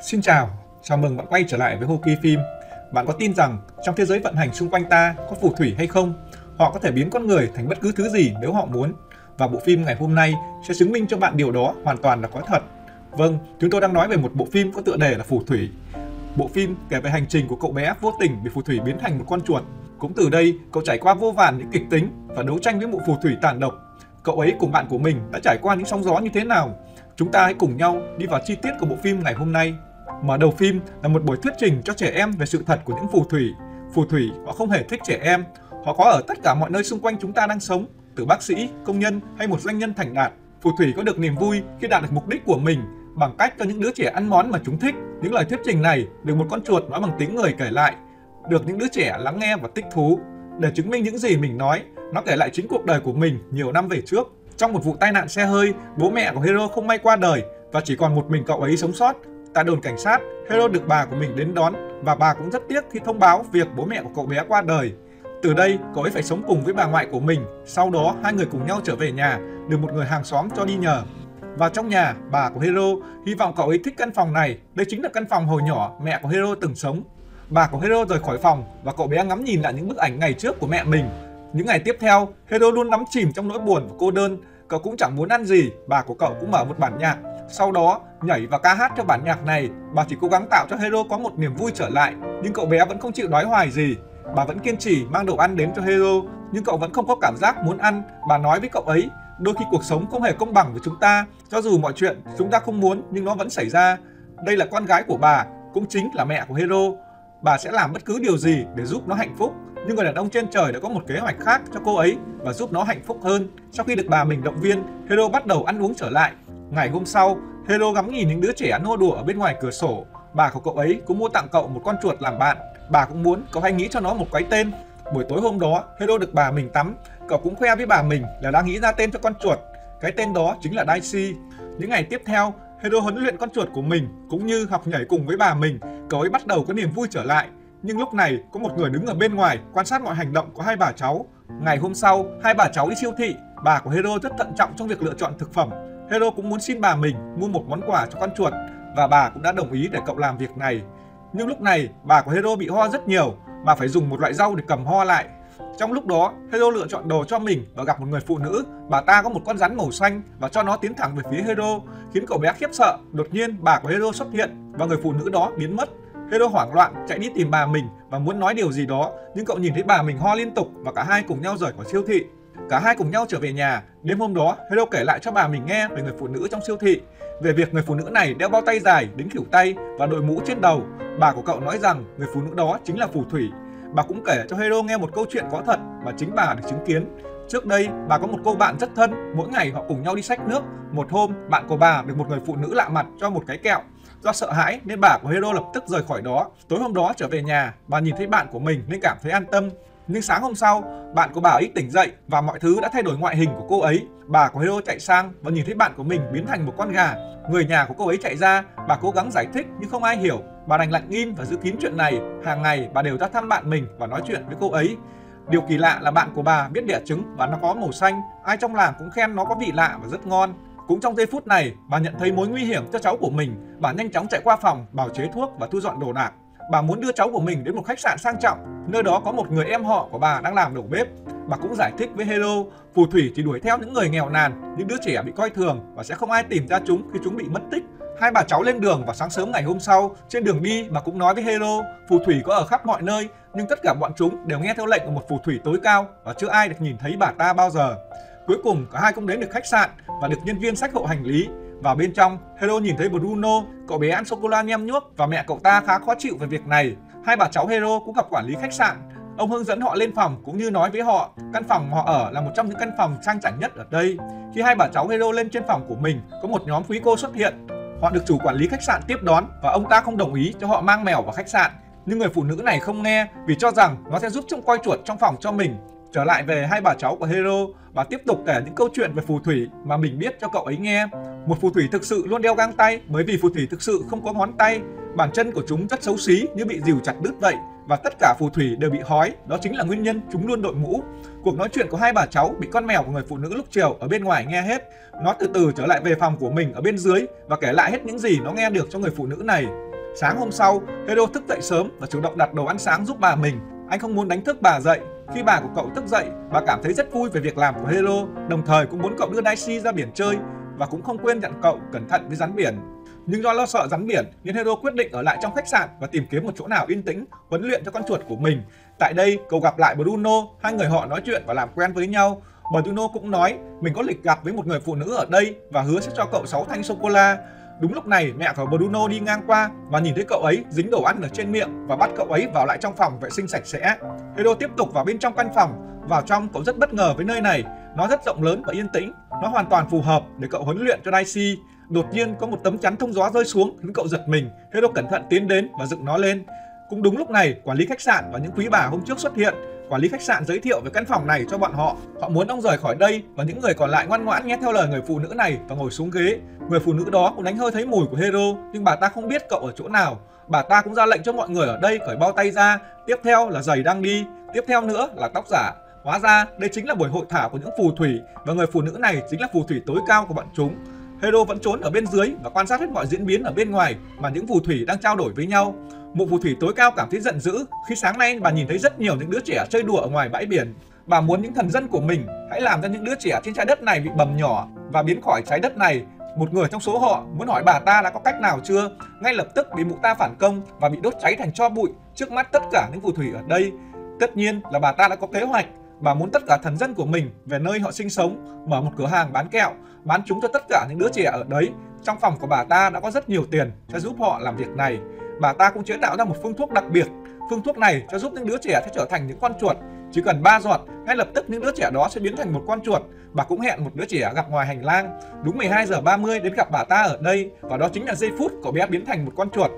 Xin chào, chào mừng bạn quay trở lại với Hoki Phim. Bạn có tin rằng trong thế giới vận hành xung quanh ta có phù thủy hay không? Họ có thể biến con người thành bất cứ thứ gì nếu họ muốn. Và bộ phim ngày hôm nay sẽ chứng minh cho bạn điều đó hoàn toàn là có thật. Vâng, chúng tôi đang nói về một bộ phim có tựa đề là Phù thủy. Bộ phim kể về hành trình của cậu bé vô tình bị phù thủy biến thành một con chuột. Cũng từ đây, cậu trải qua vô vàn những kịch tính và đấu tranh với một phù thủy tàn độc. Cậu ấy cùng bạn của mình đã trải qua những sóng gió như thế nào? Chúng ta hãy cùng nhau đi vào chi tiết của bộ phim ngày hôm nay. Mở đầu phim là một buổi thuyết trình cho trẻ em về sự thật của những phù thủy. Phù thủy họ không hề thích trẻ em, họ có ở tất cả mọi nơi xung quanh chúng ta đang sống, từ bác sĩ, công nhân hay một doanh nhân thành đạt. Phù thủy có được niềm vui khi đạt được mục đích của mình bằng cách cho những đứa trẻ ăn món mà chúng thích. Những lời thuyết trình này được một con chuột nói bằng tiếng người kể lại, được những đứa trẻ lắng nghe và thích thú. Để chứng minh những gì mình nói, nó kể lại chính cuộc đời của mình nhiều năm về trước. Trong một vụ tai nạn xe hơi, bố mẹ của Hero không may qua đời và chỉ còn một mình cậu ấy sống sót. Tại đồn cảnh sát, Hero được bà của mình đến đón và bà cũng rất tiếc khi thông báo việc bố mẹ của cậu bé qua đời. Từ đây, cậu ấy phải sống cùng với bà ngoại của mình. Sau đó, hai người cùng nhau trở về nhà, được một người hàng xóm cho đi nhờ. Và trong nhà, bà của Hero hy vọng cậu ấy thích căn phòng này. Đây chính là căn phòng hồi nhỏ mẹ của Hero từng sống. Bà của Hero rời khỏi phòng và cậu bé ngắm nhìn lại những bức ảnh ngày trước của mẹ mình. Những ngày tiếp theo, Hero luôn đắm chìm trong nỗi buồn và cô đơn. Cậu cũng chẳng muốn ăn gì, bà của cậu cũng mở một bản nhạc. Sau đó, nhảy và ca hát theo bản nhạc này, bà chỉ cố gắng tạo cho Hero có một niềm vui trở lại. Nhưng cậu bé vẫn không chịu đói hoài gì. Bà vẫn kiên trì mang đồ ăn đến cho Hero, nhưng cậu vẫn không có cảm giác muốn ăn. Bà nói với cậu ấy, đôi khi cuộc sống không hề công bằng với chúng ta, cho dù mọi chuyện chúng ta không muốn nhưng nó vẫn xảy ra. Đây là con gái của bà, cũng chính là mẹ của Hero. Bà sẽ làm bất cứ điều gì để giúp nó hạnh phúc nhưng người đàn ông trên trời đã có một kế hoạch khác cho cô ấy và giúp nó hạnh phúc hơn. Sau khi được bà mình động viên, Hero bắt đầu ăn uống trở lại. Ngày hôm sau, Hero ngắm nhìn những đứa trẻ nô đùa ở bên ngoài cửa sổ. Bà của cậu ấy cũng mua tặng cậu một con chuột làm bạn. Bà cũng muốn cậu hãy nghĩ cho nó một cái tên. Buổi tối hôm đó, Hero được bà mình tắm. Cậu cũng khoe với bà mình là đã nghĩ ra tên cho con chuột. Cái tên đó chính là Daisy. Những ngày tiếp theo, Hero huấn luyện con chuột của mình cũng như học nhảy cùng với bà mình. Cậu ấy bắt đầu có niềm vui trở lại nhưng lúc này có một người đứng ở bên ngoài quan sát mọi hành động của hai bà cháu. Ngày hôm sau, hai bà cháu đi siêu thị. Bà của Hero rất thận trọng trong việc lựa chọn thực phẩm. Hero cũng muốn xin bà mình mua một món quà cho con chuột và bà cũng đã đồng ý để cậu làm việc này. Nhưng lúc này, bà của Hero bị ho rất nhiều. Bà phải dùng một loại rau để cầm ho lại. Trong lúc đó, Hero lựa chọn đồ cho mình và gặp một người phụ nữ. Bà ta có một con rắn màu xanh và cho nó tiến thẳng về phía Hero, khiến cậu bé khiếp sợ. Đột nhiên, bà của Hero xuất hiện và người phụ nữ đó biến mất. Hero hoảng loạn chạy đi tìm bà mình và muốn nói điều gì đó, nhưng cậu nhìn thấy bà mình ho liên tục và cả hai cùng nhau rời khỏi siêu thị. Cả hai cùng nhau trở về nhà. Đêm hôm đó, Hero kể lại cho bà mình nghe về người phụ nữ trong siêu thị, về việc người phụ nữ này đeo bao tay dài đến khỉu tay và đội mũ trên đầu. Bà của cậu nói rằng người phụ nữ đó chính là phù thủy. Bà cũng kể cho Hero nghe một câu chuyện có thật mà chính bà được chứng kiến. Trước đây, bà có một cô bạn rất thân, mỗi ngày họ cùng nhau đi sách nước. Một hôm, bạn của bà được một người phụ nữ lạ mặt cho một cái kẹo. Do sợ hãi nên bà của Hero lập tức rời khỏi đó. Tối hôm đó trở về nhà, bà nhìn thấy bạn của mình nên cảm thấy an tâm. Nhưng sáng hôm sau, bạn của bà ấy tỉnh dậy và mọi thứ đã thay đổi ngoại hình của cô ấy. Bà của Hero chạy sang và nhìn thấy bạn của mình biến thành một con gà. Người nhà của cô ấy chạy ra, bà cố gắng giải thích nhưng không ai hiểu. Bà đành lặng im và giữ kín chuyện này. Hàng ngày bà đều ra thăm bạn mình và nói chuyện với cô ấy. Điều kỳ lạ là bạn của bà biết đẻ trứng và nó có màu xanh. Ai trong làng cũng khen nó có vị lạ và rất ngon. Cũng trong giây phút này, bà nhận thấy mối nguy hiểm cho cháu của mình. Bà nhanh chóng chạy qua phòng, bào chế thuốc và thu dọn đồ đạc. Bà muốn đưa cháu của mình đến một khách sạn sang trọng. Nơi đó có một người em họ của bà đang làm đầu bếp. Bà cũng giải thích với Hello, phù thủy chỉ đuổi theo những người nghèo nàn, những đứa trẻ bị coi thường và sẽ không ai tìm ra chúng khi chúng bị mất tích. Hai bà cháu lên đường vào sáng sớm ngày hôm sau, trên đường đi bà cũng nói với Hero, phù thủy có ở khắp mọi nơi, nhưng tất cả bọn chúng đều nghe theo lệnh của một phù thủy tối cao và chưa ai được nhìn thấy bà ta bao giờ. Cuối cùng cả hai cũng đến được khách sạn và được nhân viên sách hộ hành lý. Vào bên trong, Hero nhìn thấy Bruno, cậu bé ăn sô cô la nhem nhuốc và mẹ cậu ta khá khó chịu về việc này. Hai bà cháu Hero cũng gặp quản lý khách sạn. Ông hướng dẫn họ lên phòng cũng như nói với họ căn phòng họ ở là một trong những căn phòng sang chảnh nhất ở đây. Khi hai bà cháu Hero lên trên phòng của mình, có một nhóm quý cô xuất hiện. Họ được chủ quản lý khách sạn tiếp đón và ông ta không đồng ý cho họ mang mèo vào khách sạn. Nhưng người phụ nữ này không nghe vì cho rằng nó sẽ giúp trông coi chuột trong phòng cho mình. Trở lại về hai bà cháu của Hero, bà tiếp tục kể những câu chuyện về phù thủy mà mình biết cho cậu ấy nghe. Một phù thủy thực sự luôn đeo găng tay bởi vì phù thủy thực sự không có ngón tay. Bàn chân của chúng rất xấu xí như bị dìu chặt đứt vậy và tất cả phù thủy đều bị hói, đó chính là nguyên nhân chúng luôn đội mũ. Cuộc nói chuyện của hai bà cháu bị con mèo của người phụ nữ lúc chiều ở bên ngoài nghe hết. Nó từ từ trở lại về phòng của mình ở bên dưới và kể lại hết những gì nó nghe được cho người phụ nữ này. Sáng hôm sau, Hero thức dậy sớm và chủ động đặt đồ ăn sáng giúp bà mình. Anh không muốn đánh thức bà dậy. Khi bà của cậu thức dậy, bà cảm thấy rất vui về việc làm của Hero, đồng thời cũng muốn cậu đưa Daisy ra biển chơi và cũng không quên dặn cậu cẩn thận với rắn biển. Nhưng do lo sợ rắn biển nên Hero quyết định ở lại trong khách sạn và tìm kiếm một chỗ nào yên tĩnh huấn luyện cho con chuột của mình. Tại đây, cậu gặp lại Bruno, hai người họ nói chuyện và làm quen với nhau. Bruno cũng nói mình có lịch gặp với một người phụ nữ ở đây và hứa sẽ cho cậu 6 thanh sô cô la. Đúng lúc này mẹ của Bruno đi ngang qua và nhìn thấy cậu ấy dính đồ ăn ở trên miệng và bắt cậu ấy vào lại trong phòng vệ sinh sạch sẽ. Hero tiếp tục vào bên trong căn phòng. Vào trong cậu rất bất ngờ với nơi này. Nó rất rộng lớn và yên tĩnh. Nó hoàn toàn phù hợp để cậu huấn luyện cho Daisy. Đột nhiên có một tấm chắn thông gió rơi xuống khiến cậu giật mình. Hero cẩn thận tiến đến và dựng nó lên. Cũng đúng lúc này, quản lý khách sạn và những quý bà hôm trước xuất hiện. Quản lý khách sạn giới thiệu về căn phòng này cho bọn họ. Họ muốn ông rời khỏi đây và những người còn lại ngoan ngoãn nghe theo lời người phụ nữ này và ngồi xuống ghế. Người phụ nữ đó cũng đánh hơi thấy mùi của Hero, nhưng bà ta không biết cậu ở chỗ nào. Bà ta cũng ra lệnh cho mọi người ở đây cởi bao tay ra. Tiếp theo là giày đang đi. Tiếp theo nữa là tóc giả. Hóa ra đây chính là buổi hội thảo của những phù thủy và người phụ nữ này chính là phù thủy tối cao của bọn chúng. Hero vẫn trốn ở bên dưới và quan sát hết mọi diễn biến ở bên ngoài mà những phù thủy đang trao đổi với nhau. Một phù thủy tối cao cảm thấy giận dữ khi sáng nay bà nhìn thấy rất nhiều những đứa trẻ chơi đùa ở ngoài bãi biển. Bà muốn những thần dân của mình hãy làm cho những đứa trẻ trên trái đất này bị bầm nhỏ và biến khỏi trái đất này. Một người trong số họ muốn hỏi bà ta đã có cách nào chưa, ngay lập tức bị mụ ta phản công và bị đốt cháy thành tro bụi trước mắt tất cả những phù thủy ở đây. Tất nhiên là bà ta đã có kế hoạch Bà muốn tất cả thần dân của mình về nơi họ sinh sống, mở một cửa hàng bán kẹo, bán chúng cho tất cả những đứa trẻ ở đấy. Trong phòng của bà ta đã có rất nhiều tiền cho giúp họ làm việc này. Bà ta cũng chế tạo ra một phương thuốc đặc biệt. Phương thuốc này cho giúp những đứa trẻ sẽ trở thành những con chuột. Chỉ cần 3 giọt, ngay lập tức những đứa trẻ đó sẽ biến thành một con chuột. Bà cũng hẹn một đứa trẻ gặp ngoài hành lang. Đúng 12 giờ 30 đến gặp bà ta ở đây và đó chính là giây phút cậu bé biến thành một con chuột.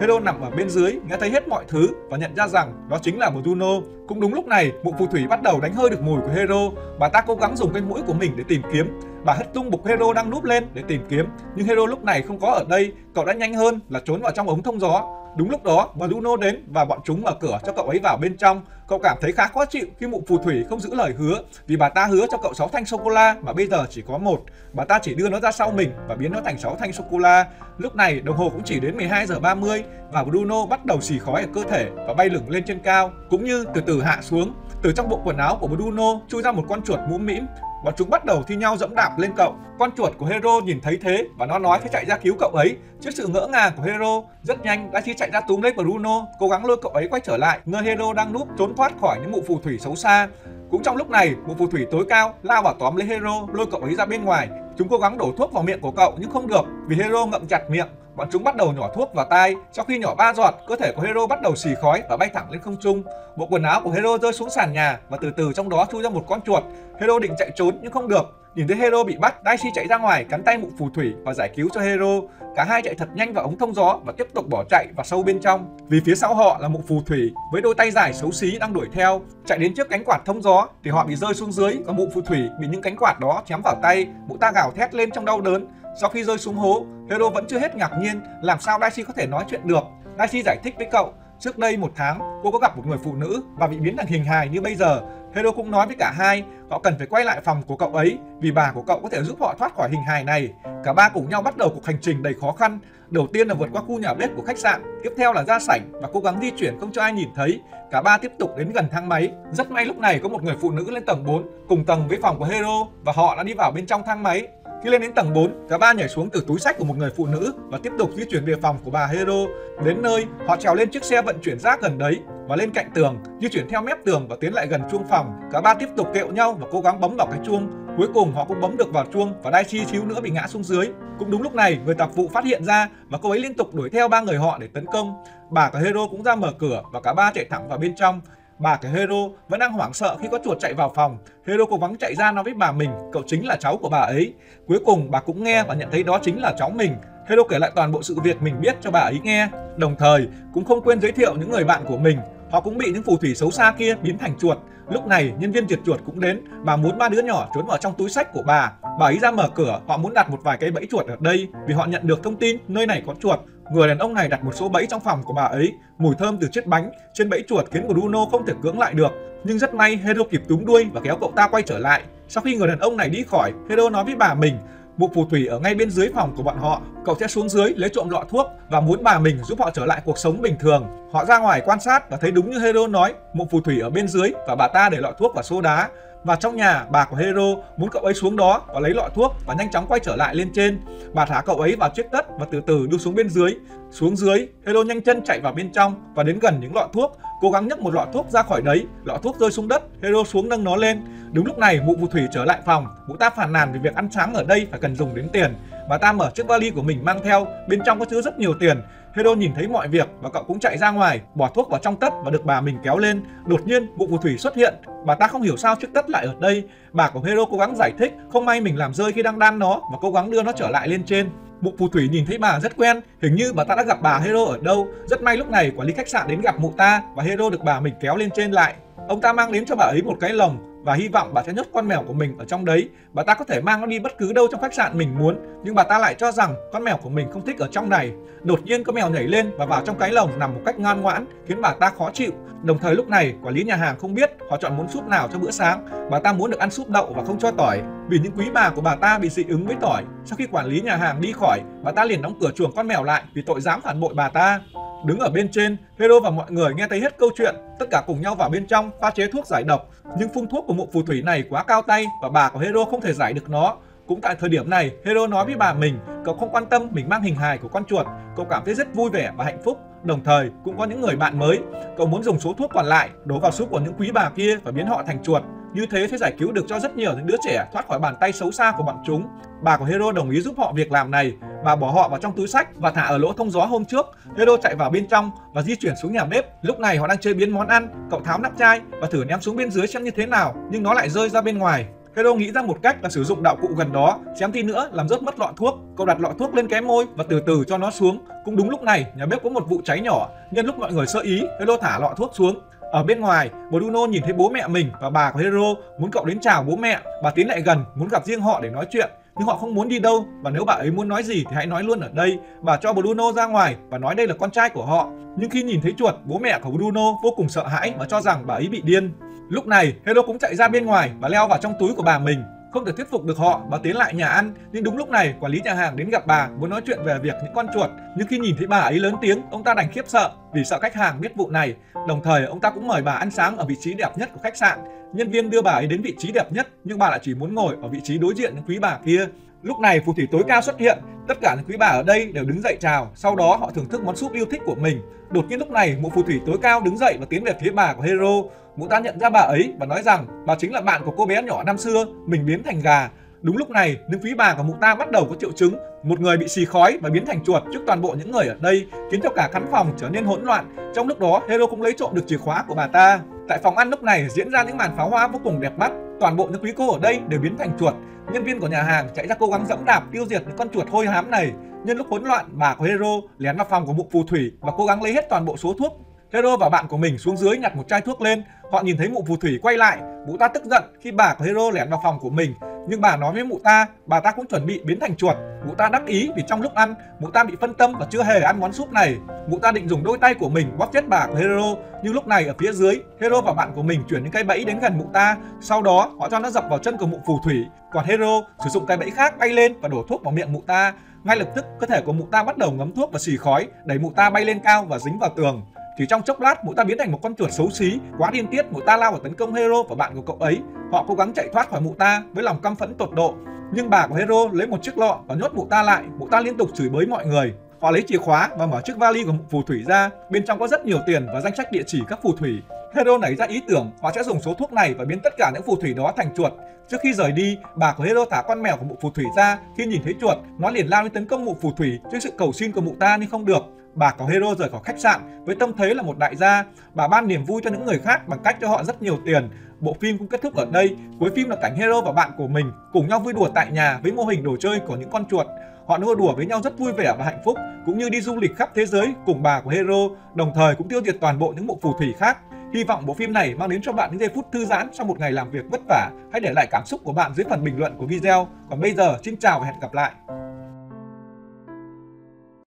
Hero nằm ở bên dưới, nghe thấy hết mọi thứ và nhận ra rằng đó chính là một Juno. Cũng đúng lúc này, mụ phù thủy bắt đầu đánh hơi được mùi của Hero. Bà ta cố gắng dùng cái mũi của mình để tìm kiếm. Bà hất tung bục Hero đang núp lên để tìm kiếm, nhưng Hero lúc này không có ở đây. Cậu đã nhanh hơn là trốn vào trong ống thông gió. Đúng lúc đó, Bruno đến và bọn chúng mở cửa cho cậu ấy vào bên trong. Cậu cảm thấy khá khó chịu khi mụ phù thủy không giữ lời hứa vì bà ta hứa cho cậu 6 thanh sô cô la mà bây giờ chỉ có một. Bà ta chỉ đưa nó ra sau mình và biến nó thành 6 thanh sô cô la. Lúc này đồng hồ cũng chỉ đến 12 giờ 30 và Bruno bắt đầu xì khói ở cơ thể và bay lửng lên trên cao cũng như từ từ hạ xuống. Từ trong bộ quần áo của Bruno chui ra một con chuột mũm mĩm Bọn chúng bắt đầu thi nhau dẫm đạp lên cậu. Con chuột của Hero nhìn thấy thế và nó nói sẽ chạy ra cứu cậu ấy. Trước sự ngỡ ngàng của Hero, rất nhanh Daisy chạy ra túm lấy Bruno, cố gắng lôi cậu ấy quay trở lại nơi Hero đang núp trốn thoát khỏi những mụ phù thủy xấu xa. Cũng trong lúc này, một phù thủy tối cao lao vào tóm lấy Hero, lôi cậu ấy ra bên ngoài. Chúng cố gắng đổ thuốc vào miệng của cậu nhưng không được vì Hero ngậm chặt miệng. Bọn chúng bắt đầu nhỏ thuốc vào tai. Sau khi nhỏ ba giọt, cơ thể của Hero bắt đầu xì khói và bay thẳng lên không trung. Bộ quần áo của Hero rơi xuống sàn nhà và từ từ trong đó chui ra một con chuột. Hero định chạy trốn nhưng không được. Nhìn thấy Hero bị bắt, Daisy chạy ra ngoài cắn tay mụ phù thủy và giải cứu cho Hero. Cả hai chạy thật nhanh vào ống thông gió và tiếp tục bỏ chạy vào sâu bên trong. Vì phía sau họ là mụ phù thủy với đôi tay dài xấu xí đang đuổi theo. Chạy đến trước cánh quạt thông gió thì họ bị rơi xuống dưới và mụ phù thủy bị những cánh quạt đó chém vào tay. Mụ ta gào thét lên trong đau đớn. Sau khi rơi xuống hố, Hero vẫn chưa hết ngạc nhiên làm sao Daisy có thể nói chuyện được. Daisy giải thích với cậu Trước đây một tháng, cô có gặp một người phụ nữ và bị biến thành hình hài như bây giờ. Hero cũng nói với cả hai, họ cần phải quay lại phòng của cậu ấy vì bà của cậu có thể giúp họ thoát khỏi hình hài này. Cả ba cùng nhau bắt đầu cuộc hành trình đầy khó khăn. Đầu tiên là vượt qua khu nhà bếp của khách sạn, tiếp theo là ra sảnh và cố gắng di chuyển không cho ai nhìn thấy. Cả ba tiếp tục đến gần thang máy. Rất may lúc này có một người phụ nữ lên tầng 4 cùng tầng với phòng của Hero và họ đã đi vào bên trong thang máy. Khi lên đến tầng 4, cả ba nhảy xuống từ túi sách của một người phụ nữ và tiếp tục di chuyển về phòng của bà Hero. Đến nơi, họ trèo lên chiếc xe vận chuyển rác gần đấy và lên cạnh tường, di chuyển theo mép tường và tiến lại gần chuông phòng. Cả ba tiếp tục kẹo nhau và cố gắng bấm vào cái chuông. Cuối cùng họ cũng bấm được vào chuông và Daichi xíu nữa bị ngã xuống dưới. Cũng đúng lúc này, người tạp vụ phát hiện ra và cô ấy liên tục đuổi theo ba người họ để tấn công. Bà cả Hero cũng ra mở cửa và cả ba chạy thẳng vào bên trong. Bà cái Hero vẫn đang hoảng sợ khi có chuột chạy vào phòng. Hero cố gắng chạy ra nói với bà mình, cậu chính là cháu của bà ấy. Cuối cùng bà cũng nghe và nhận thấy đó chính là cháu mình. Hero kể lại toàn bộ sự việc mình biết cho bà ấy nghe. Đồng thời cũng không quên giới thiệu những người bạn của mình. Họ cũng bị những phù thủy xấu xa kia biến thành chuột. Lúc này nhân viên diệt chuột cũng đến. Bà muốn ba đứa nhỏ trốn vào trong túi sách của bà. Bà ấy ra mở cửa, họ muốn đặt một vài cái bẫy chuột ở đây vì họ nhận được thông tin nơi này có chuột. Người đàn ông này đặt một số bẫy trong phòng của bà ấy, mùi thơm từ chiếc bánh trên bẫy chuột khiến Bruno không thể cưỡng lại được. Nhưng rất may Hero kịp túm đuôi và kéo cậu ta quay trở lại. Sau khi người đàn ông này đi khỏi, Hero nói với bà mình, Mụ phù thủy ở ngay bên dưới phòng của bọn họ. Cậu sẽ xuống dưới lấy trộm lọ thuốc và muốn bà mình giúp họ trở lại cuộc sống bình thường. Họ ra ngoài quan sát và thấy đúng như Hero nói, mụ phù thủy ở bên dưới và bà ta để lọ thuốc và xô đá. Và trong nhà, bà của Hero muốn cậu ấy xuống đó và lấy lọ thuốc và nhanh chóng quay trở lại lên trên. Bà thả cậu ấy vào chiếc tất và từ từ đưa xuống bên dưới. Xuống dưới, Hero nhanh chân chạy vào bên trong và đến gần những lọ thuốc, cố gắng nhấc một lọ thuốc ra khỏi đấy. Lọ thuốc rơi xuống đất, Hero xuống nâng nó lên. Đúng lúc này, mụ phù thủy trở lại phòng. Mụ ta phàn nàn về việc ăn sáng ở đây phải cần dùng đến tiền. Bà ta mở chiếc vali của mình mang theo, bên trong có chứa rất nhiều tiền. Hero nhìn thấy mọi việc và cậu cũng chạy ra ngoài, bỏ thuốc vào trong tất và được bà mình kéo lên. Đột nhiên, mụ phù thủy xuất hiện. Bà ta không hiểu sao chiếc tất lại ở đây. Bà của Hero cố gắng giải thích, không may mình làm rơi khi đang đan nó và cố gắng đưa nó trở lại lên trên. Mụ phù thủy nhìn thấy bà rất quen, hình như bà ta đã gặp bà Hero ở đâu. Rất may lúc này quản lý khách sạn đến gặp mụ ta và Hero được bà mình kéo lên trên lại. Ông ta mang đến cho bà ấy một cái lồng và hy vọng bà sẽ nhốt con mèo của mình ở trong đấy. Bà ta có thể mang nó đi bất cứ đâu trong khách sạn mình muốn, nhưng bà ta lại cho rằng con mèo của mình không thích ở trong này. Đột nhiên con mèo nhảy lên và vào trong cái lồng nằm một cách ngoan ngoãn, khiến bà ta khó chịu. Đồng thời lúc này, quản lý nhà hàng không biết họ chọn muốn súp nào cho bữa sáng. Bà ta muốn được ăn súp đậu và không cho tỏi, vì những quý bà của bà ta bị dị ứng với tỏi. Sau khi quản lý nhà hàng đi khỏi, bà ta liền đóng cửa chuồng con mèo lại vì tội dám phản bội bà ta. Đứng ở bên trên, Hero và mọi người nghe thấy hết câu chuyện, tất cả cùng nhau vào bên trong pha chế thuốc giải độc. Nhưng phun thuốc của mụ phù thủy này quá cao tay và bà của Hero không thể giải được nó. Cũng tại thời điểm này, Hero nói với bà mình, cậu không quan tâm mình mang hình hài của con chuột, cậu cảm thấy rất vui vẻ và hạnh phúc. Đồng thời cũng có những người bạn mới, cậu muốn dùng số thuốc còn lại đổ vào súp của những quý bà kia và biến họ thành chuột. Như thế sẽ giải cứu được cho rất nhiều những đứa trẻ thoát khỏi bàn tay xấu xa của bọn chúng. Bà của Hero đồng ý giúp họ việc làm này. Bà bỏ họ vào trong túi sách và thả ở lỗ thông gió hôm trước. Hero chạy vào bên trong và di chuyển xuống nhà bếp. Lúc này họ đang chế biến món ăn. Cậu tháo nắp chai và thử ném xuống bên dưới xem như thế nào, nhưng nó lại rơi ra bên ngoài. Hero nghĩ ra một cách là sử dụng đạo cụ gần đó, chém tí nữa làm rớt mất lọ thuốc. Cậu đặt lọ thuốc lên cái môi và từ từ cho nó xuống. Cũng đúng lúc này, nhà bếp có một vụ cháy nhỏ. Nhân lúc mọi người sơ ý, Hero thả lọ thuốc xuống. Ở bên ngoài, Bruno nhìn thấy bố mẹ mình và bà của Hero muốn cậu đến chào bố mẹ. Bà tiến lại gần, muốn gặp riêng họ để nói chuyện. Nhưng họ không muốn đi đâu và nếu bà ấy muốn nói gì thì hãy nói luôn ở đây. Bà cho Bruno ra ngoài và nói đây là con trai của họ. Nhưng khi nhìn thấy chuột, bố mẹ của Bruno vô cùng sợ hãi và cho rằng bà ấy bị điên. Lúc này, Hero cũng chạy ra bên ngoài và leo vào trong túi của bà mình. Không thể thuyết phục được họ bà tiến lại nhà ăn, nhưng đúng lúc này quản lý nhà hàng đến gặp bà muốn nói chuyện về việc những con chuột. Nhưng khi nhìn thấy bà ấy lớn tiếng, ông ta đành khiếp sợ vì sợ khách hàng biết vụ này. Đồng thời, ông ta cũng mời bà ăn sáng ở vị trí đẹp nhất của khách sạn. Nhân viên đưa bà ấy đến vị trí đẹp nhất, nhưng bà lại chỉ muốn ngồi ở vị trí đối diện những quý bà kia. Lúc này phù thủy tối cao xuất hiện, tất cả những quý bà ở đây đều đứng dậy chào, sau đó họ thưởng thức món súp yêu thích của mình. Đột nhiên lúc này, một phù thủy tối cao đứng dậy và tiến về phía bà của Hero. Mụ ta nhận ra bà ấy và nói rằng bà chính là bạn của cô bé nhỏ năm xưa, mình biến thành gà. Đúng lúc này, những quý bà của mụ ta bắt đầu có triệu chứng, một người bị xì khói và biến thành chuột trước toàn bộ những người ở đây, khiến cho cả căn phòng trở nên hỗn loạn. Trong lúc đó, Hero cũng lấy trộm được chìa khóa của bà ta. Tại phòng ăn lúc này diễn ra những màn pháo hoa vô cùng đẹp mắt. Toàn bộ những quý cô ở đây đều biến thành chuột. Nhân viên của nhà hàng chạy ra cố gắng dẫm đạp tiêu diệt những con chuột hôi hám này. Nhân lúc hỗn loạn, bà của Hero lén vào phòng của mụ phù thủy và cố gắng lấy hết toàn bộ số thuốc Hero và bạn của mình xuống dưới nhặt một chai thuốc lên. Họ nhìn thấy mụ phù thủy quay lại. Mụ ta tức giận khi bà của Hero lẻn vào phòng của mình. Nhưng bà nói với mụ ta, bà ta cũng chuẩn bị biến thành chuột. Mụ ta đắc ý vì trong lúc ăn, mụ ta bị phân tâm và chưa hề ăn món súp này. Mụ ta định dùng đôi tay của mình bóp chết bà của Hero. Nhưng lúc này ở phía dưới, Hero và bạn của mình chuyển những cây bẫy đến gần mụ ta. Sau đó, họ cho nó dập vào chân của mụ phù thủy. Còn Hero sử dụng cây bẫy khác bay lên và đổ thuốc vào miệng mụ ta. Ngay lập tức, cơ thể của mụ ta bắt đầu ngấm thuốc và xì khói, đẩy mụ ta bay lên cao và dính vào tường. Chỉ trong chốc lát, mụ ta biến thành một con chuột xấu xí, quá điên tiết, mụ ta lao vào tấn công Hero và bạn của cậu ấy. Họ cố gắng chạy thoát khỏi mụ ta với lòng căm phẫn tột độ. Nhưng bà của Hero lấy một chiếc lọ và nhốt mụ ta lại. Mụ ta liên tục chửi bới mọi người. Họ lấy chìa khóa và mở chiếc vali của mụ phù thủy ra. Bên trong có rất nhiều tiền và danh sách địa chỉ các phù thủy. Hero nảy ra ý tưởng họ sẽ dùng số thuốc này và biến tất cả những phù thủy đó thành chuột. Trước khi rời đi, bà của Hero thả con mèo của mụ phù thủy ra. Khi nhìn thấy chuột, nó liền lao lên tấn công mụ phù thủy trước sự cầu xin của mụ ta nhưng không được. Bà của Hero rời khỏi khách sạn với tâm thế là một đại gia. Bà ban niềm vui cho những người khác bằng cách cho họ rất nhiều tiền. Bộ phim cũng kết thúc ở đây. Cuối phim là cảnh Hero và bạn của mình cùng nhau vui đùa tại nhà với mô hình đồ chơi của những con chuột. Họ nô đùa với nhau rất vui vẻ và hạnh phúc, cũng như đi du lịch khắp thế giới cùng bà của Hero, đồng thời cũng tiêu diệt toàn bộ những bộ phù thủy khác. Hy vọng bộ phim này mang đến cho bạn những giây phút thư giãn sau một ngày làm việc vất vả. Hãy để lại cảm xúc của bạn dưới phần bình luận của video. Còn bây giờ, xin chào và hẹn gặp lại.